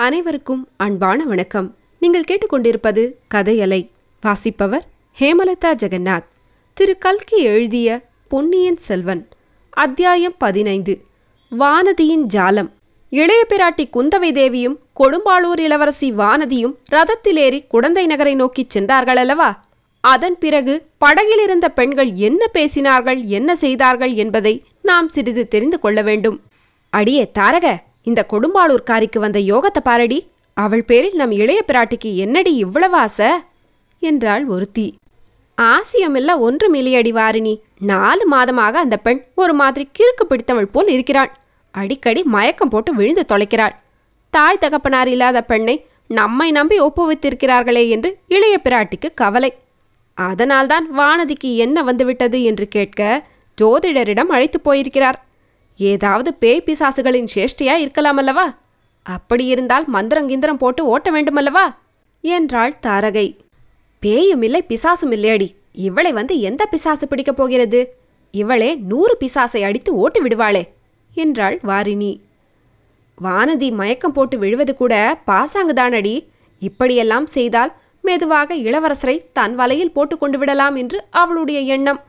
அனைவருக்கும் அன்பான வணக்கம். நீங்கள் கேட்டுக்கொண்டிருப்பது கதையலை. வாசிப்பவர் ஹேமலதா ஜெகநாத். திரு. கல்கி எழுதிய பொன்னியின் செல்வன் அத்தியாயம் பதினைந்து வானதியின் ஜாலம். இளைய பிராட்டி குந்தவை தேவியும் கொடும்பாளூர் இளவரசி வானதியும் ரதத்திலேறி குடந்தை நகரை நோக்கிச் சென்றார்கள் அல்லவா அதன் பிறகு படகிலிருந்த பெண்கள் என்ன பேசினார்கள் என்ன செய்தார்கள் என்பதை நாம் சிறிது தெரிந்து கொள்ள வேண்டும். அடியே தாரக இந்த கொடும்பாளூர்காரிக்கு வந்த யோகத்தை பாரடி. அவள் பேரில் நம் இளைய பிராட்டிக்கு என்னடி இவ்வளவு ஆசை? என்றாள் ஒருத்தி. ஆசியமில்ல ஒன்று மில்லியடி வாரிணி. நாலு மாதமாக அந்த பெண் ஒரு மாதிரி கிறுக்கு பிடித்தவள் போல் இருக்கிறாள். அடிக்கடி மயக்கம் போட்டு விழுந்து தொலைக்கிறாள். தாய் தகப்பனார் இல்லாத பெண்ணை நம்மை நம்பி ஒப்புவித்திருக்கிறார்களே என்று இளைய பிராட்டிக்கு கவலை. அதனால்தான் வானதிக்கு என்ன வந்துவிட்டது என்று கேட்க ஜோதிடரிடம் அழைத்து போயிருக்கிறார். ஏதாவது பேய் பிசாசுகளின் சேஷ்டியா இருக்கலாமல்லவா அப்படி இருந்தால் மந்திரம் கிந்திரம் போட்டு ஓட்ட வேண்டுமல்லவா என்றாள் தாரகை. பேயும் இல்லை பிசாசும் இல்லையடி. இவளை வந்து எந்த பிசாசு பிடிக்கப் போகிறது? இவளே நூறு பிசாசை அடித்து ஓட்டு விடுவாளே என்றாள் வாரிணி. வானதி மயக்கம் போட்டு விழுவது கூட பாசாங்குதானடி இப்படியெல்லாம் செய்தால் மெதுவாக இளவரசரை தன் வலையில் போட்டுக்கொண்டு விடலாம் என்று அவளுடைய எண்ணம்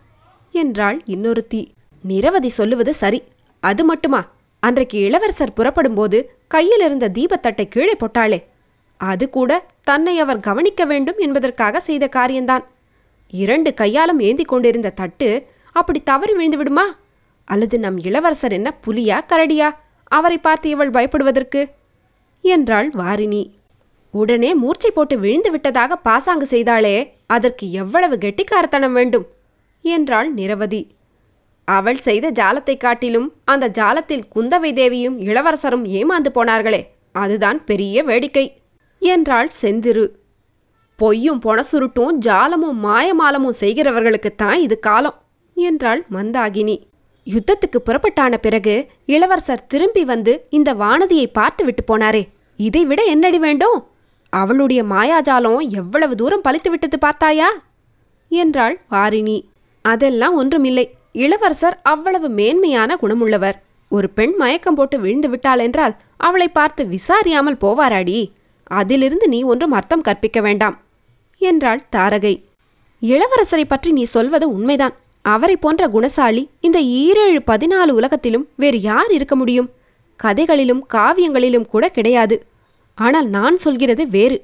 என்றாள் இன்னொருத்தி. நிரவதி சொல்லுவது சரி அது மட்டுமா? அன்றைக்கு இளவரசர் புறப்படும்போது கையில் இருந்த தீபத்தட்டை கீழே போட்டாளே. அது கூட தன்னை அவர் கவனிக்க வேண்டும் என்பதற்காக செய்த காரியம்தான் இரண்டு கையாலும் ஏந்தி கொண்டிருந்த தட்டு அப்படி தவறி விழுந்து விடுமா? அல்லது நம் இளவரசர் என்ன புலியா கரடியா? அவரை பார்த்து இவள் பயப்படுவதற்கு? என்றாள் வாரிணி. உடனே மூர்ச்சை போட்டு விழுந்து விட்டதாக பாசாங்கு செய்தாளே அதற்கு எவ்வளவு கெட்டிக்காரத்தனம் வேண்டும்? என்றாள் நிரவதி. அவள் செய்த ஜாலத்தைக் காட்டிலும் அந்த ஜாலத்தில் குந்தவை தேவியும் இளவரசரும் ஏமாந்து போனார்களே. அதுதான் பெரிய வேடிக்கை. என்றாள் செந்திரு. பொய்யும் பொணசுருட்டும் ஜாலமும் மாயமாலமும் செய்கிறவர்களுக்குத்தான் இது காலம் என்றாள் மந்தாகினி. யுத்தத்துக்கு புறப்பட்டான பிறகு இளவரசர் திரும்பி வந்து இந்த வானதியை பார்த்து விட்டு போனாரே. இதைவிட என்னடி வேண்டும்? அவளுடைய மாயாஜாலம் எவ்வளவு தூரம் பழித்து விட்டது பார்த்தாயா? என்றாள் வாரிணி. அதெல்லாம் ஒன்றுமில்லை. இளவரசர் அவ்வளவு மேன்மையான குணமுள்ளவர். ஒரு பெண் மயக்கம் போட்டு விழுந்து விட்டாள் என்றால் அவளை பார்த்து விசாரியாமல் போவாராடி. அதிலிருந்து நீ ஒன்றும் அர்த்தம் கற்பிக்க வேண்டாம் என்றாள் தாரகை. இளவரசரை பற்றி நீ சொல்வது உண்மைதான். அவரை போன்ற குணசாலி இந்த ஈரேழு பதினாலு உலகத்திலும் வேறு யார் இருக்க முடியும்? கதைகளிலும் காவியங்களிலும் கூட கிடையாது. ஆனால் நான் சொல்கிறது வேறு.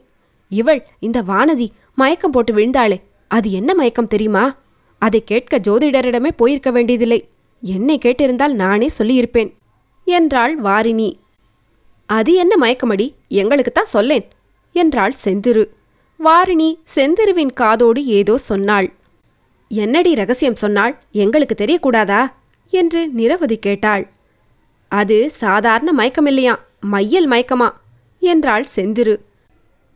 இவள் இந்த வானதி மயக்கம் போட்டு விழுந்தாளே அது என்ன மயக்கம் தெரியுமா? அதை கேட்க ஜோதிடரிடமே போயிருக்க வேண்டியதில்லை. என்னை கேட்டிருந்தால் நானே சொல்லியிருப்பேன் என்றாள் வாரிணி. அது என்ன மயக்கமடி? எங்களுக்குத்தான் சொல்லேன் என்றாள் செந்திரு. வாரிணி செந்திருவின் காதோடு ஏதோ சொன்னாள். என்னடி ரகசியம் சொன்னாள் எங்களுக்கு தெரியக்கூடாதா? என்று நிரவதி கேட்டாள். அது சாதாரண மயக்கமில்லையாம் மையல் மயக்கமா? என்றாள் செந்திரு.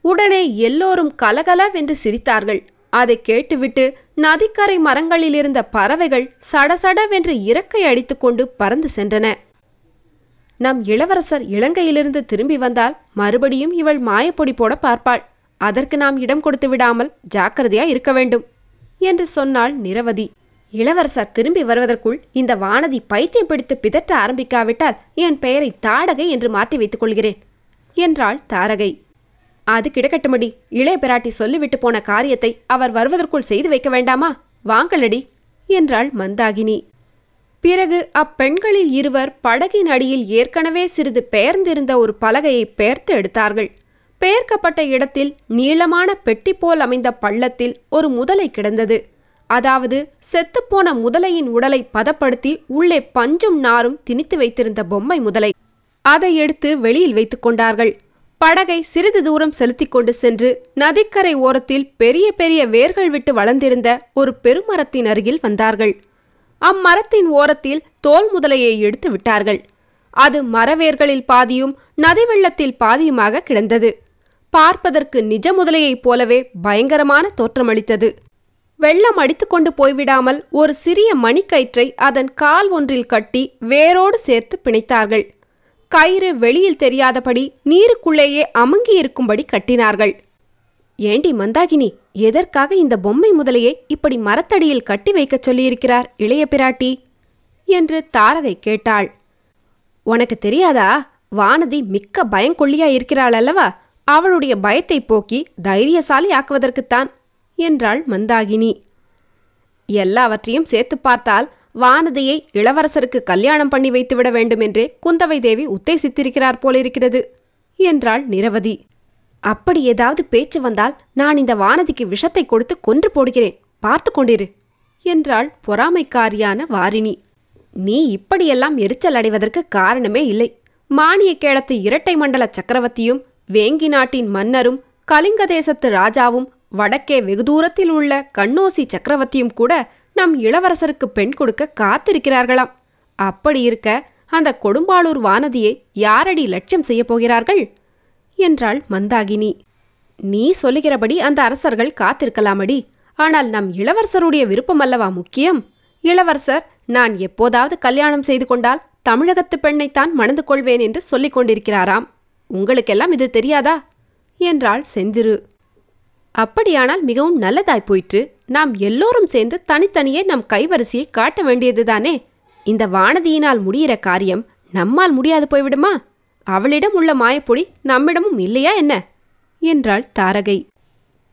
உடனே எல்லோரும் கலகலவென்று சிரித்தார்கள். அதை கேட்டுவிட்டு நதிக்கரை மரங்களில் இருந்த பறவைகள் சடசடவென்று இறக்கை அடித்துக்கொண்டு பறந்து சென்றன. நம் இளவரசர் இலங்கையிலிருந்து திரும்பி வந்தால் மறுபடியும் இவள் மாயப்பொடி போட பார்ப்பாள். அதற்கு நாம் இடம் கொடுத்து விடாமல் ஜாக்கிரதையா இருக்க வேண்டும் என்று சொன்னாள் நிரவதி. இளவரசர் திரும்பி வருவதற்குள் இந்த வானதி பைத்தியம் பிடித்து பிதற்ற ஆரம்பிக்காவிட்டால் என் பெயரை தாடகை என்று மாற்றி வைத்துக் கொள்கிறேன் என்றாள் தாரகை. அது கிடக்கட்டுமடி. இளைய பிராட்டி சொல்லிவிட்டு போன காரியத்தை அவர் வருவதற்குள் செய்து வைக்க வேண்டாமா? வாங்களடி என்றாள் மந்தாகினி. பிறகு அப்பெண்களில் இருவர் படகின் அடியில் ஏற்கனவே சிறிது பெயர்ந்திருந்த ஒரு பலகையை பெயர்த்து எடுத்தார்கள். பெயர்க்கப்பட்ட இடத்தில் நீளமான பெட்டி போல் அமைந்த பள்ளத்தில் ஒரு முதலை கிடந்தது. அதாவது செத்துப்போன முதலையின் உடலை பதப்படுத்தி உள்ளே பஞ்சும் நாரும் திணித்து வைத்திருந்த பொம்மை முதலை. அதை எடுத்து வெளியில் வைத்துக் கொண்டார்கள். படகை சிறிது தூரம் செலுத்திக் கொண்டு சென்று நதிக்கரை ஓரத்தில் பெரிய பெரிய வேர்கள் விட்டு வளர்ந்திருந்த ஒரு பெருமரத்தின் அருகில் வந்தார்கள். அம்மரத்தின் ஓரத்தில் தோல் முதலையை எடுத்து விட்டார்கள். அது மரவேர்களில் பாதியும் நதி வெள்ளத்தில் பாதியுமாக கிடந்தது. பார்ப்பதற்கு நிஜ முதலையைப் போலவே பயங்கரமான தோற்றமளித்தது வெள்ளம் அடித்துக்கொண்டு போய்விடாமல் ஒரு சிறிய மணிக்கயிற்றை அதன் கால் ஒன்றில் கட்டி வேரோடு சேர்த்து பிணைத்தார்கள். கயிறு வெளியில் தெரியாதபடி நீருக்குள்ளேயே அமங்கி இருக்கும்படி கட்டினார்கள். ஏண்டி மந்தாகினி எதற்காக இந்த பொம்மை முதலையை இப்படி மரத்தடியில் கட்டி வைக்கச் சொல்லியிருக்கிறார் இளைய பிராட்டி? என்று தாரகை கேட்டாள். உனக்கு தெரியாதா? வானதி மிக்க பயங்கொள்ளியா இருக்கிறாள் அல்லவா? அவளுடைய பயத்தை போக்கி தைரியசாலி ஆக்குவதற்குத்தான் என்றாள் மந்தாகினி. எல்லாவற்றையும் சேர்த்து பார்த்தால் வானதியை இளவரசருக்கு கல்யாணம் பண்ணி வைத்துவிட வேண்டுமென்றே குந்தவை தேவி உத்தேசித்திருக்கிறார் போலிருக்கிறது என்றாள் நிரவதி. அப்படி ஏதாவது பேச்சு வந்தால் நான் இந்த வானதிக்கு விஷத்தை கொடுத்து கொன்று போடுகிறேன் பார்த்து கொண்டிரு என்றாள் பொறாமைக்காரியான வாரிணி. நீ இப்படியெல்லாம் எரிச்சல் அடைவதற்கு காரணமே இல்லை. மானிய கேளத்து இரட்டை மண்டல சக்கரவர்த்தியும் வேங்கி நாட்டின் மன்னரும் கலிங்க தேசத்து ராஜாவும் வடக்கே வெகு தூரத்தில் உள்ள கண்ணோசி சக்கரவர்த்தியும் கூட நம் இளவரசருக்கு பெண் கொடுக்க காத்திருக்கிறார்களாம். அப்படி இருக்க அந்த கொடும்பாளூர் வானதியை யாரடி லட்சியம் செய்யப் போகிறார்கள்? என்றாள் மந்தாகினி. நீ சொல்லுகிறபடி அந்த அரசர்கள் காத்திருக்கலாமடி. ஆனால் நம் இளவரசருடைய விருப்பம் அல்லவா முக்கியம்? இளவரசர் நான் எப்போதாவது கல்யாணம் செய்து கொண்டால் தமிழகத்து பெண்ணைத்தான் மணந்து கொள்வேன் என்று சொல்லிக் கொண்டிருக்கிறாராம். உங்களுக்கெல்லாம் இது தெரியாதா? என்றாள் செந்திரு. அப்படியானால் மிகவும் நல்லதாய் போயிற்று. நாம் எல்லோரும் சேர்ந்து தனித்தனியே நம் கைவரிசையை காட்ட வேண்டியதுதானே? இந்த வானதியினால் முடிகிற காரியம் நம்மால் முடியாது போய்விடுமா? அவளிடம் உள்ள மாயப்பொடி நம்மிடமும் இல்லையா என்ன? என்றாள் தாரகை.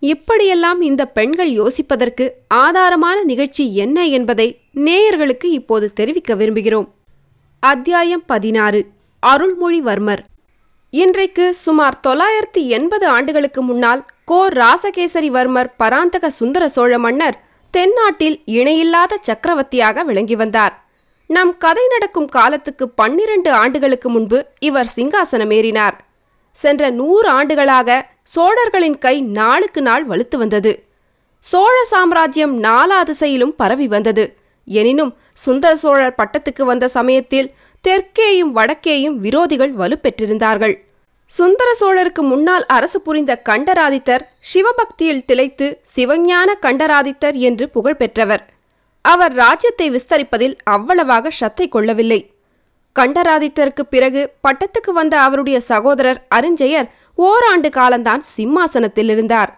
இப்படியெல்லாம் இந்த பெண்கள் யோசிப்பதற்கு ஆதாரமான நிகழ்ச்சி என்ன என்பதை நேயர்களுக்கு இப்போது தெரிவிக்க விரும்புகிறோம். அத்தியாயம் பதினாறு. அருள்மொழிவர்மர். இன்றைக்கு சுமார் தொள்ளாயிரத்தி எண்பது ஆண்டுகளுக்கு முன்னால் கோ ராசகேசரிவர்மர் பராந்தக சுந்தர சோழ மன்னர் தென்னாட்டில் இணையில்லாத சக்கரவர்த்தியாக விளங்கி வந்தார். நம் கதை நடக்கும் காலத்துக்கு பன்னிரண்டு ஆண்டுகளுக்கு முன்பு இவர் சிங்காசனமேறினார் சென்ற நூறு ஆண்டுகளாக சோழர்களின் கை நாளுக்கு நாள் வலுத்து வந்தது. சோழ சாம்ராஜ்யம் நாலா திசையிலும் பரவி வந்தது. எனினும் சுந்தர சோழர் பட்டத்துக்கு வந்த சமயத்தில் தெற்கேயும் வடக்கேயும் விரோதிகள் வலுப்பெற்றிருந்தார்கள். சுந்தர சோழருக்கு முன்னால் அரசு புரிந்த கண்டராதித்தர் சிவபக்தியில் திளைத்து சிவஞான கண்டராதித்தர் என்று புகழ் பெற்றவர். அவர் ராஜ்யத்தை விஸ்தரிப்பதில் அவ்வளவாக சத்தை கொள்ளவில்லை. கண்டராதித்தருக்கு பிறகு பட்டத்துக்கு வந்த அவருடைய சகோதரர் அருஞ்சயர் ஓராண்டு காலந்தான் சிம்மாசனத்தில் இருந்தார்.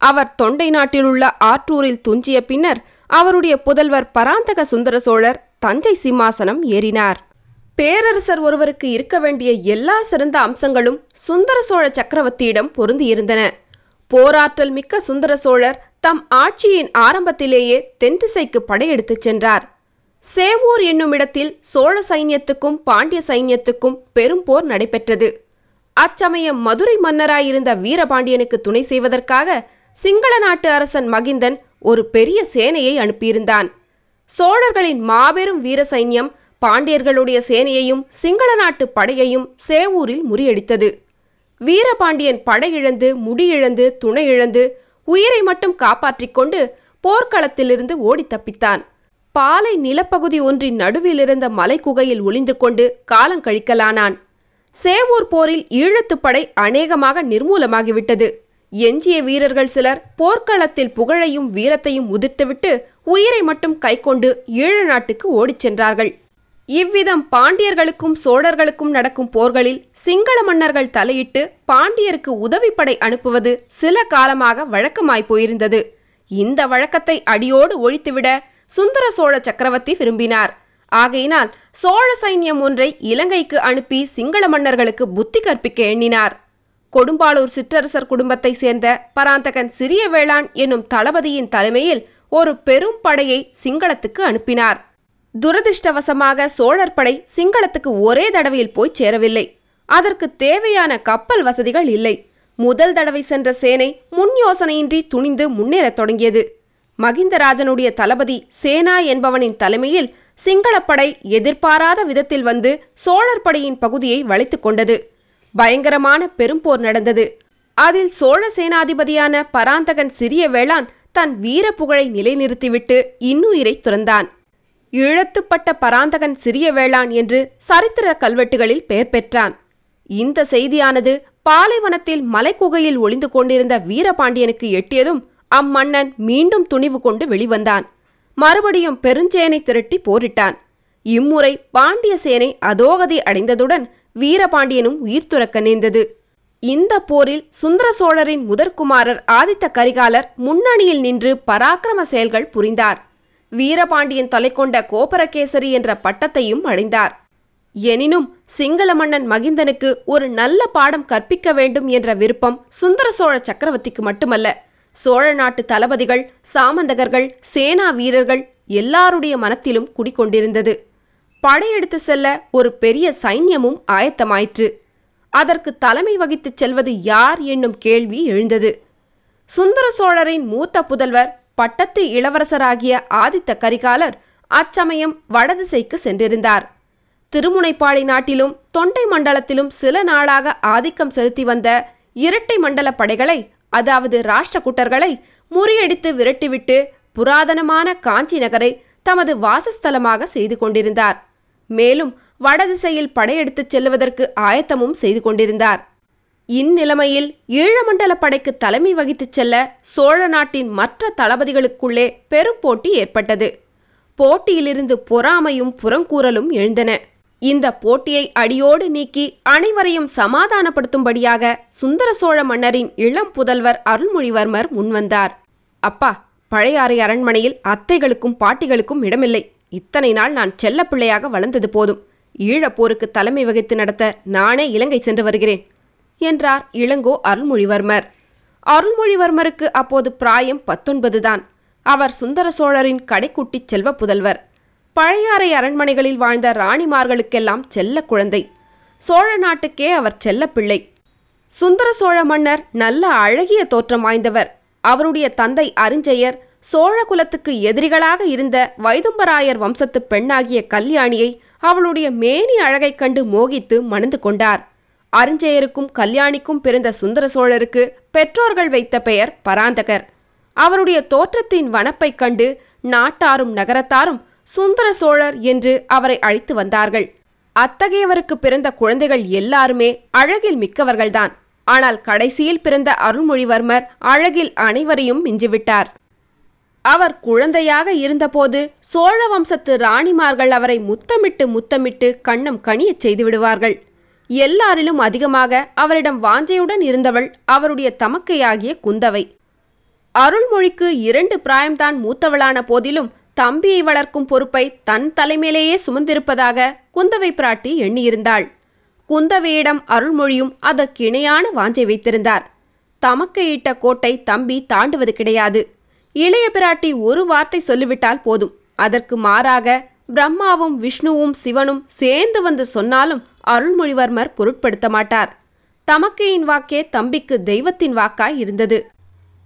அவர் தொண்டை நாட்டிலுள்ள ஆற்றூரில் துஞ்சிய பின்னர் அவருடைய புதல்வர் பராந்தக சுந்தர சோழர் தஞ்சை சிம்மாசனம் ஏறினார். பேரரசர் ஒருவருக்கு இருக்க வேண்டிய எல்லா சிறந்த அம்சங்களும் சுந்தர சோழ சக்கரவர்த்தியிடம் பொருந்தியிருந்தன. போராற்றல் மிக்க சுந்தர சோழர் தம் ஆட்சியின் ஆரம்பத்திலேயே தென்திசைக்கு படையெடுத்துச் சென்றார். சேவூர் என்னும் இடத்தில் சோழ சைன்யத்துக்கும் பாண்டிய சைன்யத்துக்கும் பெரும் போர் நடைபெற்றது. அச்சமயம் மதுரை மன்னராயிருந்த வீரபாண்டியனுக்கு துணை செய்வதற்காக சிங்கள நாட்டு அரசன் மகிந்தன் ஒரு பெரிய சேனையை அனுப்பியிருந்தான். சோழர்களின் மாபெரும் வீர சைன்யம் பாண்டியர்களுடைய சேனையையும் சிங்கள நாட்டு படையையும் சேவூரில் முறியடித்தது. வீரபாண்டியன் படையிழந்து முடியிழந்து துணையிழந்து உயிரை மட்டும் காப்பாற்றிக் கொண்டு போர்க்களத்திலிருந்து ஓடித் தப்பித்தான். பாலை நிலப்பகுதி ஒன்றின் நடுவிலிருந்த மலைக்குகையில் ஒளிந்து கொண்டு காலங்கழிக்கலானான் சேவூர் போரில் ஈழத்துப்படை அநேகமாக நிர்மூலமாகிவிட்டது. எஞ்சிய வீரர்கள் சிலர் போர்க்களத்தில் புகழையும் வீரத்தையும் உதிர்த்துவிட்டு உயிரை மட்டும் கைக்கொண்டு ஈழ நாட்டுக்கு ஓடிச் சென்றார்கள். இவ்விதம் பாண்டியர்களுக்கும் சோழர்களுக்கும் நடக்கும் போர்களில் சிங்கள மன்னர்கள் தலையிட்டு பாண்டியருக்கு உதவிப்படை அனுப்புவது சில காலமாக வழக்கமாய் போயிருந்தது. இந்த வழக்கத்தை அடியோடு ஒழித்துவிட சுந்தர சோழ சக்கரவர்த்தி விரும்பினார். ஆகையினால் சோழ சைன்யம் ஒன்றை இலங்கைக்கு அனுப்பி சிங்கள மன்னர்களுக்கு புத்தி கற்பிக்க எண்ணினார். கொடும்பாளூர் சிற்றரசர் குடும்பத்தை சேர்ந்த பராந்தகன் சிறிய வேளாண் என்னும் தளபதியின் தலைமையில் ஒரு பெரும் படையை சிங்களத்துக்கு அனுப்பினார். துரதிர்ஷ்டவசமாக சோழர் படை சிங்களத்துக்கு ஒரே தடவையில் போய் சேரவில்லை. அதற்கு தேவையான கப்பல் வசதிகள் இல்லை. முதல் தடவை சென்ற சேனை முன் யோசனையின்றி துணிந்து முன்னேறத் தொடங்கியது. மகிந்தராஜனுடைய தளபதி சேனா என்பவனின் தலைமையில் சிங்களப்படை எதிர்பாராத விதத்தில் வந்து சோழர் படையின் பகுதியை வளைத்துக் கொண்டது. பயங்கரமான பெரும்போர் நடந்தது. அதில் சோழ சேனாதிபதியான பராந்தகன் சிறிய வேளான் தன் வீர புகழை நிலைநிறுத்திவிட்டு இன்னுயிரை துறந்தான். இழத்துப்பட்ட பராந்தகன் சிறிய வேளான் என்று சரித்திர கல்வெட்டுகளில் பெயர் பெற்றான். இந்த செய்தியானது பாலைவனத்தில் மலைக்குகையில் ஒளிந்து கொண்டிருந்த வீரபாண்டியனுக்கு எட்டியதும் அம்மன்னன் மீண்டும் துணிவு கொண்டு வெளிவந்தான். மறுபடியும் பெருஞ்சேனை திரட்டி போரிட்டான். இம்முறை பாண்டிய சேனை அதோகதி அடைந்ததுடன் வீரபாண்டியனும் உயிர் துறக்க நேர்ந்தது. இந்த போரில் சுந்தர சோழரின் முதற்குமாரர் ஆதித்த கரிகாலர் முன்னணியில் நின்று பராக்கிரம செயல்கள் புரிந்தார். வீரபாண்டியன் தொலை கொண்ட கோபரகேசரி என்ற பட்டத்தையும் அடைந்தார் எனினும் சிங்கள மன்னன் மகிந்தனுக்கு ஒரு நல்ல பாடம் கற்பிக்க வேண்டும் என்ற விருப்பம் சுந்தர சோழ சக்கரவர்த்திக்கு மட்டுமல்ல. சோழ நாட்டு தளபதிகள் சாமந்தகர்கள் சேனா வீரர்கள் எல்லாருடைய மனத்திலும் குடிக்கொண்டிருந்தது படையெடுத்து செல்ல ஒரு பெரிய சைன்யமும் ஆயத்தமாயிற்று. அதற்கு தலைமை வகித்துச் செல்வது யார் என்னும் கேள்வி எழுந்தது. சுந்தர சோழரின் மூத்த புதல்வர் பட்டத்து இளவரசராகிய ஆதித்த கரிகாலர் அச்சமயம் வடதிசைக்கு சென்றிருந்தார். திருமுனைப்பாடி நாட்டிலும் தொண்டை மண்டலத்திலும் சில நாளாக ஆதிக்கம் செலுத்தி வந்த இரட்டை மண்டல படைகளை அதாவது ராஷ்டிரகுட்டர்களை முறியடித்து விரட்டிவிட்டு புராதனமான காஞ்சி நகரை தமது வாசஸ்தலமாக செய்து கொண்டிருந்தார். மேலும் வடதிசையில் படையெடுத்துச் செல்வதற்கு ஆயத்தமும் செய்து கொண்டிருந்தார். இந்நிலைமையில் ஈழமண்டல படைக்கு தலைமை வகித்துச் செல்ல சோழ நாட்டின் மற்ற தளபதிகளுக்குள்ளே பெரும் போட்டி ஏற்பட்டது. போட்டியிலிருந்து பொறாமையும் புறங்கூறலும் எழுந்தன. இந்த போட்டியை அடியோடு நீக்கி அனைவரையும் சமாதானப்படுத்தும்படியாக சுந்தர சோழ மன்னரின் இளம் புதல்வர் அருள்மொழிவர்மர் முன்வந்தார். அப்பா பழையாறை அரண்மனையில் அத்தைகளுக்கும் பாட்டிகளுக்கும் இடமில்லை. இத்தனை நாள் நான் செல்லப்பிள்ளையாக வளர்ந்தது போதும். ஈழப்போருக்கு தலைமை வகித்து நடத்த நானே இலங்கை சென்று வருகிறேன். என்றார் இளங்கோ அருள்மொழிவர்மர். அருள்மொழிவர்மருக்கு அப்போது பிராயம் பத்தொன்பதுதான் அவர் சுந்தர சோழரின் கடைக்குட்டிச் செல்வ புதல்வர். பழையாறை அரண்மனைகளில் வாழ்ந்த ராணிமார்களுக்கெல்லாம் செல்ல குழந்தை. சோழ நாட்டுக்கே அவர் செல்ல பிள்ளை. சுந்தர சோழ மன்னர் நல்ல அழகிய தோற்றம் வாய்ந்தவர். அவருடைய தந்தை அருஞ்செயர் சோழ குலத்துக்கு எதிரிகளாக இருந்த வைதும்பராயர் வம்சத்து பெண்ணாகிய கல்யாணியை அவளுடைய மேனி அழகைக் கண்டு மோகித்து மணந்து கொண்டார். அருஞ்செயருக்கும் கல்யாணிக்கும் பிறந்த சுந்தர சோழருக்கு பெற்றோர்கள் வைத்த பெயர் பராந்தகர். அவருடைய தோற்றத்தின் வனப்பைக் கண்டு நாட்டாரும் நகரத்தாரும் சுந்தர சோழர் என்று அவரை அழைத்து வந்தார்கள். அத்தகையவருக்கு பிறந்த குழந்தைகள் எல்லாருமே அழகில் மிக்கவர்கள்தான். ஆனால் கடைசியில் பிறந்த அருள்மொழிவர்மர் அழகில் அனைவரையும் மிஞ்சிவிட்டார். அவர் குழந்தையாக இருந்தபோது சோழ வம்சத்து ராணிமார்கள் அவரை முத்தமிட்டு முத்தமிட்டு கண்ணம் கனியச் செய்துவிடுவார்கள் எல்லாரிலும் அதிகமாக அவரிடம் வாஞ்சையுடன் இருந்தவள் அவருடைய தமக்கையாகிய குந்தவை. அருள்மொழிக்கு இரண்டு பிராயம்தான் மூத்தவளான போதிலும் தம்பியை வளர்க்கும் பொறுப்பை தன் தலைமையிலேயே சுமந்திருப்பதாக குந்தவை பிராட்டி எண்ணியிருந்தாள். குந்தவையிடம் அருள்மொழியும் அதற்கு இணையான வாஞ்சை வைத்திருந்தார். தமக்கையிட்ட கோட்டை தம்பி தாண்டுவது கிடையாது. இளைய பிராட்டி ஒரு வார்த்தை சொல்லிவிட்டால் போதும். அதற்கு மாறாக பிரம்மாவும் விஷ்ணுவும் சிவனும் சேர்ந்து வந்து சொன்னாலும் அருள்மொழிவர்மர் பொருட்படுத்த மாட்டார். தமக்கையின் வாக்கே தம்பிக்கு தெய்வத்தின் வாக்காய் இருந்தது.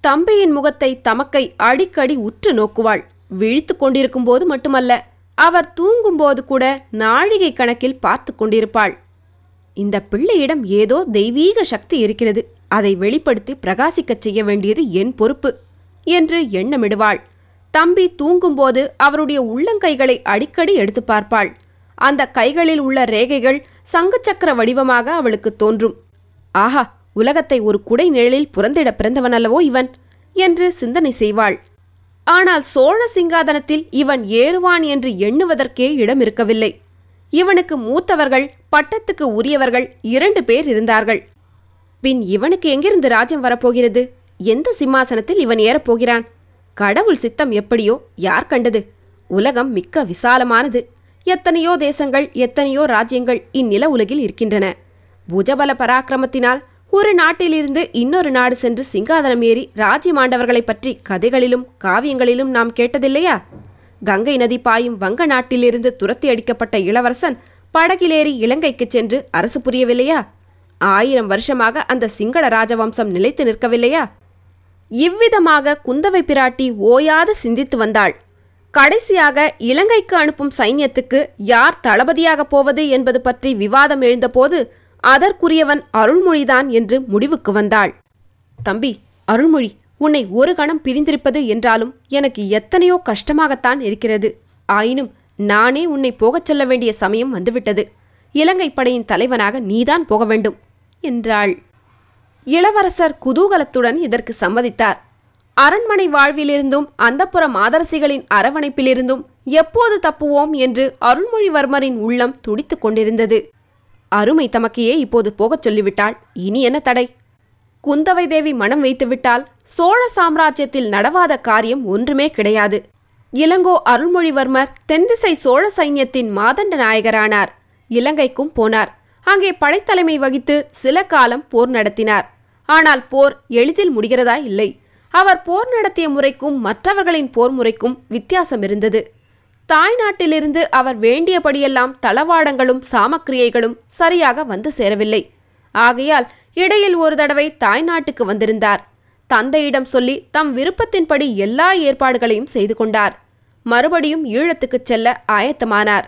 தம்பியின் முகத்தை தமக்கை அடிக்கடி உற்று நோக்குவாள். விழித்து கொண்டிருக்கும் போது மட்டுமல்ல அவர் தூங்கும்போது கூட நாழிகை கணக்கில் பார்த்து கொண்டிருப்பாள். இந்த பிள்ளையிடம் ஏதோ தெய்வீக சக்தி இருக்கிறது. அதை வெளிப்படுத்தி பிரகாசிக்கச் செய்ய வேண்டியது என் பொறுப்பு என்று எண்ணமிடுவாள். தம்பி தூங்கும்போது அவருடைய உள்ளங்கைகளை அடிக்கடி எடுத்து பார்ப்பாள். அந்த கைகளில் உள்ள ரேகைகள் சங்குச்சக்கர வடிவமாக அவளுக்கு தோன்றும். ஆஹா உலகத்தை ஒரு குடை நிழலில் புறந்திட பிறந்தவன் அல்லவோ இவன்? என்று சிந்தனை செய்வாள். ஆனால் சோழ சிங்காதனத்தில் இவன் ஏறுவான் என்று எண்ணுவதற்கே இடம் இருக்கவில்லை இவனுக்கு மூத்தவர்கள் பட்டத்துக்கு உரியவர்கள் இரண்டு பேர் இருந்தார்கள். பின் இவனுக்கு எங்கிருந்து ராஜ்யம் வரப்போகிறது? எந்த சிம்மாசனத்தில் இவன் ஏறப்போகிறான்? கடவுள் சித்தம் எப்படியோ யார் கண்டது? உலகம் மிக்க விசாலமானது. எத்தனையோ தேசங்கள் எத்தனையோ ராஜ்யங்கள் இந்நில உலகில் இருக்கின்றன. புஜபல பராக்கிரமத்தினால் ஒரு நாட்டிலிருந்து இன்னொரு நாடு சென்று சிங்காதனம் ஏறி ராஜ்யமாண்டவர்களைப் பற்றி கதைகளிலும் காவியங்களிலும் நாம் கேட்டதில்லையா? கங்கை நதி பாயும் வங்க நாட்டிலிருந்து துரத்தி அடிக்கப்பட்ட இளவரசன் படகிலேறி இலங்கைக்குச் சென்று அரசு புரியவில்லையா? ஆயிரம் வருஷமாக அந்த சிங்கள ராஜவம்சம் நிலைத்து நிற்கவில்லையா? இவ்விதமாக குந்தவை பிராட்டி ஓயாது சிந்தித்து வந்தாள். கடைசியாக இலங்கைக்கு அனுப்பும் சைன்யத்துக்கு யார் தளபதியாகப் போவது என்பது பற்றி விவாதம் எழுந்தபோது அதற்குரியவன் அருள்மொழிதான் என்று முடிவுக்கு வந்தாள். தம்பி அருள்மொழி உன்னை ஒரு கணம் பிரிந்திருப்பது என்றாலும் எனக்கு எத்தனையோ கஷ்டமாகத்தான் இருக்கிறது. ஆயினும் நானே உன்னை போகச் சொல்ல வேண்டிய சமயம் வந்துவிட்டது. இலங்கை படையின் தலைவனாக நீதான் போக வேண்டும் என்றாள். இளவரசர் குதூகலத்துடன் இதற்கு சம்மதித்தார். அரண்மனை வாழ்விலிருந்தும் அந்தப்புற மாதரசிகளின் அரவணைப்பிலிருந்தும் எப்போது தப்புவோம் என்று அருள்மொழிவர்மரின் உள்ளம் துடித்துக் கொண்டிருந்தது. அருமை தமக்கையே இப்போது போகச் சொல்லிவிட்டாள். இனி என்ன தடை? குந்தவை தேவி மனம் வைத்துவிட்டால் சோழ சாம்ராஜ்யத்தில் நடவாத காரியம் ஒன்றுமே கிடையாது. இளங்கோ அருள்மொழிவர்மர் தென்திசை சோழ சைன்யத்தின் மாதண்ட நாயகரானார். இலங்கைக்கும் போனார். அங்கே படைத்தலைமை வகித்து சில காலம் போர் நடத்தினார். ஆனால் போர் எளிதில் முடிகிறதா இல்லை. அவர் போர் நடத்திய முறைக்கும் மற்றவர்களின் போர் முறைக்கும் வித்தியாசம் இருந்தது. தாய்நாட்டிலிருந்து அவர் வேண்டியபடியெல்லாம் தளவாடங்களும் சாமக்கிரியைகளும் சரியாக வந்து சேரவில்லை. ஆகையால் இடையில் ஒரு தடவை தாய்நாட்டுக்கு வந்திருந்தார். தந்தையிடம் சொல்லி தம் விருப்பத்தின்படி எல்லா ஏற்பாடுகளையும் செய்து கொண்டார். மறுபடியும் ஈழத்துக்குச் செல்ல ஆயத்தமானார்.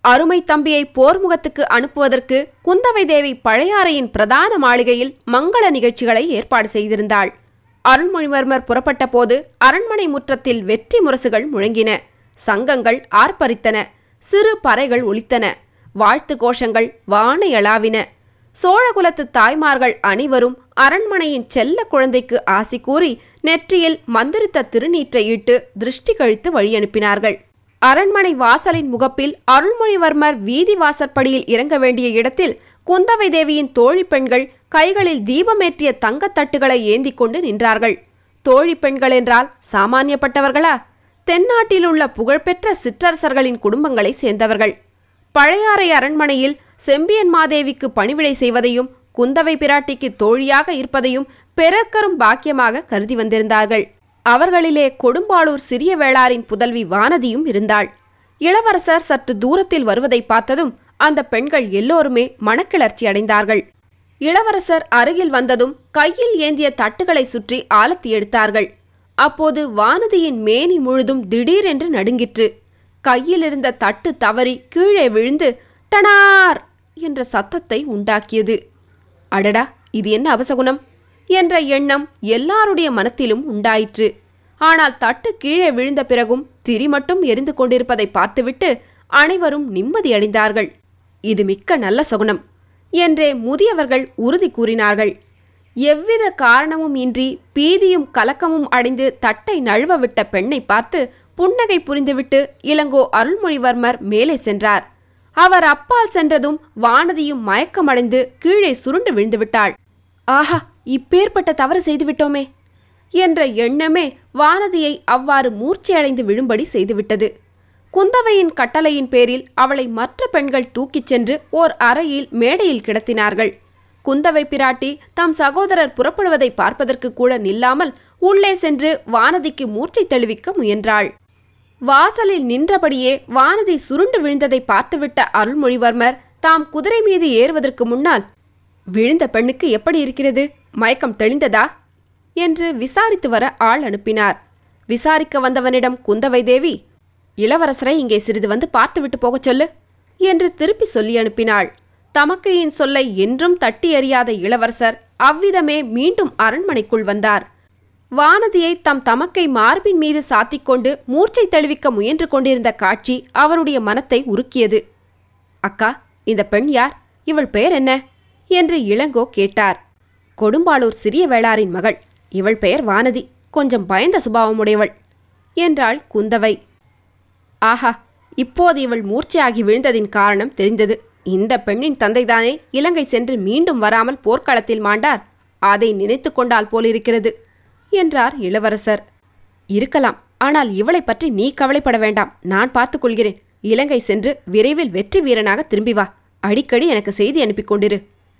அருமை தம்பியை போர்முகத்துக்கு அனுப்புவதற்கு குந்தவை தேவி பழையாறையின் பிரதான மாளிகையில் மங்கள நிகழ்ச்சிகளை ஏற்பாடு செய்திருந்தாள். அருள்மொழிவர்மர் புறப்பட்ட போது அரண்மனை முற்றத்தில் வெற்றி முரசுகள் முழங்கின. சங்கங்கள் ஆர்ப்பரித்தன. சிறு பறைகள் ஒலித்தன. வாழ்த்து கோஷங்கள் வானையளாவின சோழகுலத்து தாய்மார்கள் அனைவரும் அரண்மனையின் செல்ல குழந்தைக்கு ஆசி கூறி நெற்றியில் மந்திரித்த திருநீற்றை இட்டு திருஷ்டி கழித்து வழியனுப்பினார்கள். அரண்மனை வாசலின் முகப்பில் அருள்மொழிவர்மர் வீதி வாசற்படியில் இறங்க வேண்டிய இடத்தில் குந்தவை தேவியின் தோழி பெண்கள் கைகளில் தீபமேற்றிய தங்கத்தட்டுகளை ஏந்தி கொண்டு நின்றார்கள். தோழி பெண்கள் என்றால் சாமானியப்பட்டவர்களா? தென்னாட்டில் உள்ள புகழ்பெற்ற சிற்றரசர்களின் குடும்பங்களை சேர்ந்தவர்கள். பழையாறை அரண்மனையில் செம்பியன் மாதேவிக்கு பணிவிடை செய்வதையும் குந்தவை பிராட்டிக்கு தோழியாக இருப்பதையும் பிறர்க்கரும் பாக்கியமாக கருதி வந்திருந்தார்கள். அவர்களிலே கொடும்பாளூர் சிறிய வேளாரின் புதல்வி வானதியும் இருந்தாள். இளவரசர் சற்று தூரத்தில் வருவதை பார்த்ததும் அந்த பெண்கள் எல்லோருமே மனக்கிளர்ச்சி அடைந்தார்கள். இளவரசர் அருகில் வந்ததும் கையில் ஏந்திய தட்டுகளை சுற்றி ஆலத்தி எடுத்தார்கள். அப்போது வானதியின் மேனி முழுதும் திடீரென்று நடுங்கிற்று. கையில் இருந்த தட்டு தவறி கீழே விழுந்து டனார்! என்ற சத்தத்தை உண்டாக்கியது. அடடா! இது என்ன அபசகுணம்? என்ற எண்ணம் எல்லாருடைய மனத்திலும் உண்டாயிற்று. ஆனால் தட்டு கீழே விழுந்த பிறகும் திரி மட்டும் எரிந்து கொண்டிருப்பதை பார்த்துவிட்டு அனைவரும் நிம்மதியடைந்தார்கள் இது மிக்க நல்ல சகுனம் என்றே முதியவர்கள் உறுதி கூறினார்கள். எவ்வித காரணமும் இன்றி பீதியும் கலக்கமும் அடைந்து தட்டை நழுவ விட்ட பெண்ணை பார்த்து புன்னகை புரிந்துவிட்டு இளங்கோ அருள்மொழிவர்மர் மேலே சென்றார். அவர் அப்பால் சென்றதும் வானதியும் மயக்கமடைந்து கீழே சுருண்டு விழுந்துவிட்டாள் ஆஹா! இப்பேற்பட்ட தவறு செய்துவிட்டோமே என்ற எண்ணமே வானதியை அவ்வாறு மூர்ச்சையடைந்து விழும்படி செய்துவிட்டது. குந்தவையின் கட்டளையின் பேரில் அவளை மற்ற பெண்கள் தூக்கிச் சென்று ஓர் அறையில் மேடையில் கிடத்தினார்கள். குந்தவை பிராட்டி தம் சகோதரர் புறப்படுவதை பார்ப்பதற்கு கூட நில்லாமல் உள்ளே சென்று வானதிக்கு மூர்ச்சை தெளிவிக்க முயன்றாள். வாசலில் நின்றபடியே வானதி சுருண்டு விழுந்ததை பார்த்துவிட்ட அருள்மொழிவர்மர் தாம் குதிரை மீது ஏறுவதற்கு முன்னால் விழுந்த பெண்ணுக்கு எப்படி இருக்கிறது? மயக்கம் தெளிந்ததா? என்று விசாரித்து வர ஆள் அனுப்பினார். விசாரிக்க வந்தவனிடம் குந்தவை தேவி இளவரசரை இங்கே சிறிது வந்து பார்த்துவிட்டு போகச் சொல்லு என்று திருப்பி சொல்லி அனுப்பினாள். தமக்கையின் சொல்லை என்றும் தட்டி எறியாத இளவரசர் அவ்விதமே மீண்டும் அரண்மனைக்குள் வந்தார். வானதியை தம் தமக்கை மார்பின் மீது சாத்திக்கொண்டு மூர்ச்சை தெளிவிக்க முயன்று கொண்டிருந்த காட்சி அவருடைய மனத்தை உருக்கியது. அக்கா இந்த பெண் யார்? இவள் பெயர் என்ன? என்று இளங்கோ கேட்டார். கொடும்பாளூர் சிறிய வேளாரின் மகள். இவள் பெயர் வானதி. கொஞ்சம் பயந்த சுபாவமுடையவள் என்றாள் குந்தவை. ஆஹா இப்போது இவள் மூர்ச்சையாகி விழுந்ததின் காரணம் தெரிந்தது. இந்த பெண்ணின் தந்தைதானே இலங்கை சென்று மீண்டும் வராமல் போர்க்களத்தில் மாண்டார்? அதை நினைத்து கொண்டால் போலிருக்கிறது என்றார் இளவரசர். இருக்கலாம் ஆனால் இவளை பற்றி நீ கவலைப்பட வேண்டாம். நான் பார்த்துக் கொள்கிறேன். இலங்கை சென்று விரைவில் வெற்றி வீரனாக திரும்பி வா. அடிக்கடி எனக்கு செய்தி அனுப்பிக் கொண்டிரு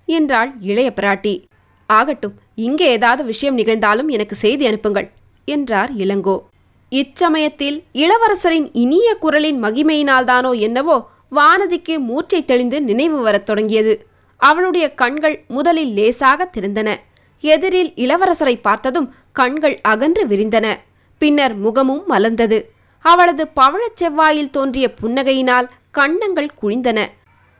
என்றாள் இளைய பிராட்டி. ஆகட்டும் இங்கே ஏதாவது விஷயம் நிகழ்ந்தாலும் எனக்கு செய்தி அனுப்புங்கள் என்றார் இளங்கோ. இச்சமயத்தில் இளவரசரின் இனிய குரலின் மகிமையினால்தானோ என்னவோ வானதிக்கு மூர்ச்சை தெளிந்து நினைவு வரத் தொடங்கியது. அவளுடைய கண்கள் முதலில் லேசாக திறந்தன. எதிரில் இளவரசரை பார்த்ததும் கண்கள் அகன்று விரிந்தன. பின்னர் முகமும் மலர்ந்தது. அவளது பவழச் செவ்வாயில் தோன்றிய புன்னகையினால் கண்ணங்கள் குழிந்தன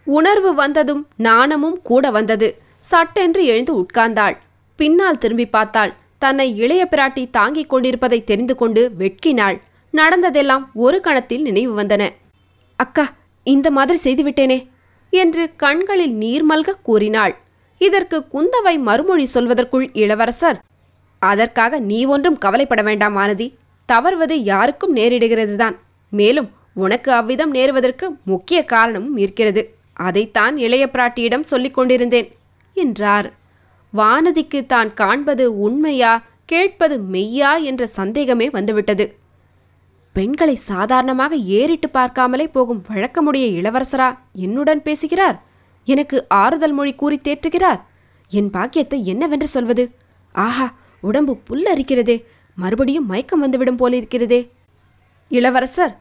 உணர்வு வந்ததும் நாணமும் கூட வந்தது. சட்டென்று எழுந்து உட்கார்ந்தாள். பின்னால் திரும்பி பார்த்தாள். தன்னை இளைய பிராட்டி தாங்கிக் கொண்டிருப்பதை தெரிந்து கொண்டு வெட்கினாள். நடந்ததெல்லாம் ஒரு கணத்தில் நினைவு வந்தன. அக்கா இந்த மாதிரி செய்துவிட்டேனே என்று கண்களில் நீர்மல்க கூறினாள். இதற்கு குந்தவை மறுமொழி சொல்வதற்குள் இளவரசர் அதற்காக நீ ஒன்றும் கவலைப்பட வேண்டாம் மானதி. தவறுவது யாருக்கும் நேரிடுகிறதுதான். மேலும் உனக்கு அவ்விதம் நேருவதற்கு முக்கிய காரணமும் இருக்கிறது. அதைத்தான் இளைய பிராட்டியிடம் சொல்லிக் கொண்டிருந்தேன். என்றார். வானதிக்கு தான் காண்பது உண்மையா கேட்பது மெய்யா என்ற சந்தேகமே வந்துவிட்டது. பெண்களை சாதாரணமாக ஏறிட்டு பார்க்காமலே போகும் வழக்கமுடைய இளவரசரா என்னுடன் பேசுகிறார்? எனக்கு ஆறுதல் மொழி கூறி தேற்றுகிறார்? என் பாக்கியத்தை என்னவென்று சொல்வது? ஆஹா உடம்பு புல்லரிக்கிறதே மறுபடியும் மயக்கம் வந்துவிடும் போலிருக்கிறதே இளவரசர்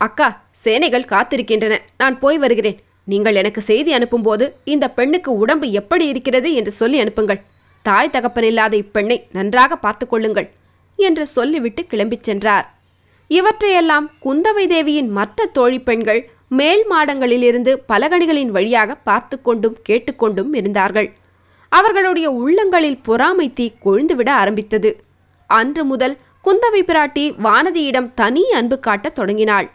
அக்கா சேனைகள் காத்திருக்கின்றன. நான் போய் வருகிறேன். நீங்கள் எனக்கு செய்தி அனுப்பும்போது இந்த பெண்ணுக்கு உடம்பு எப்படி இருக்கிறது என்று சொல்லி அனுப்புங்கள். தாய் தகப்பனில்லாத இப்பெண்ணை நன்றாக பார்த்து கொள்ளுங்கள் என்று சொல்லிவிட்டு கிளம்பிச் சென்றார். இவற்றையெல்லாம் குந்தவை தேவியின் மற்ற தோழி பெண்கள் மேல் மாடங்களிலிருந்து பலகணிகளின் வழியாக பார்த்து கொண்டும் கேட்டுக்கொண்டும் இருந்தார்கள். அவர்களுடைய உள்ளங்களில் பொறாமை தீ கொழுந்துவிட ஆரம்பித்தது. அன்று முதல் குந்தவை பிராட்டி வானதியிடம் தனி அன்பு காட்டத் தொடங்கினாள்.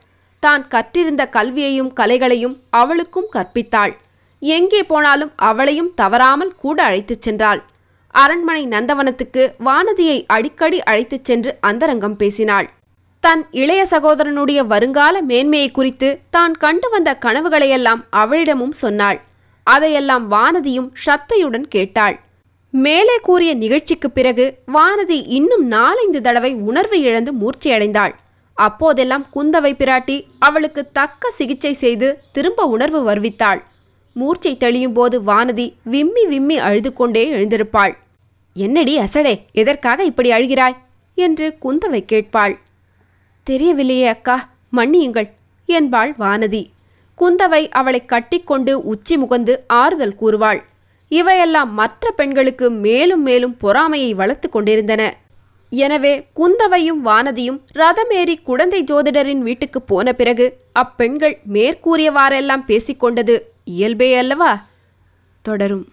தான் கற்றிருந்த கல்வியையும் கலைகளையும் அவளுக்கும் கற்பித்தாள். எங்கே போனாலும் அவளையும் தவறாமல் கூட அழைத்துச் சென்றாள். அரண்மனை நந்தவனத்துக்கு வானதியை அடிக்கடி அழைத்துச் சென்று அந்தரங்கம் பேசினாள். தன் இளைய சகோதரனுடைய வருங்கால மேன்மையை குறித்து தான் கண்டு வந்த கனவுகளையெல்லாம் அவளிடமும் சொன்னாள். அதையெல்லாம் வானதியும் ஷத்தையுடன் கேட்டாள். மேலே கூறிய நிகழ்ச்சிக்குப் பிறகு வானதி இன்னும் நாலைந்து தடவை உணர்வு இழந்து மூர்ச்சியடைந்தாள். அப்போதெல்லாம் குந்தவை பிராட்டி அவளுக்கு தக்க சிகிச்சை செய்து திரும்ப உணர்வு வருவித்தாள். மூர்ச்சை தெளியும் போது வானதி விம்மி விம்மி அழுது கொண்டே எழுந்திருப்பாள். என்னடி அசடே எதற்காக இப்படி அழுகிறாய்? என்று குந்தவை கேட்பாள். தெரியவில்லையே அக்கா மன்னியுங்கள் என்பாள் வானதி. குந்தவை அவளை கட்டிக்கொண்டு உச்சி முகந்து ஆறுதல் கூறுவாள். இவையெல்லாம் மற்ற பெண்களுக்கு மேலும் மேலும் பொறாமையை வளர்த்து கொண்டிருந்தன. எனவே குந்தவையும் வானதியும் ரதமேறி குழந்தை ஜோதிடரின் வீட்டுக்கு போன பிறகு அப்பெண்கள் மேற்கூறியவாறெல்லாம் பேசிக்கொண்டது இயல்பே அல்லவா? தொடரும்.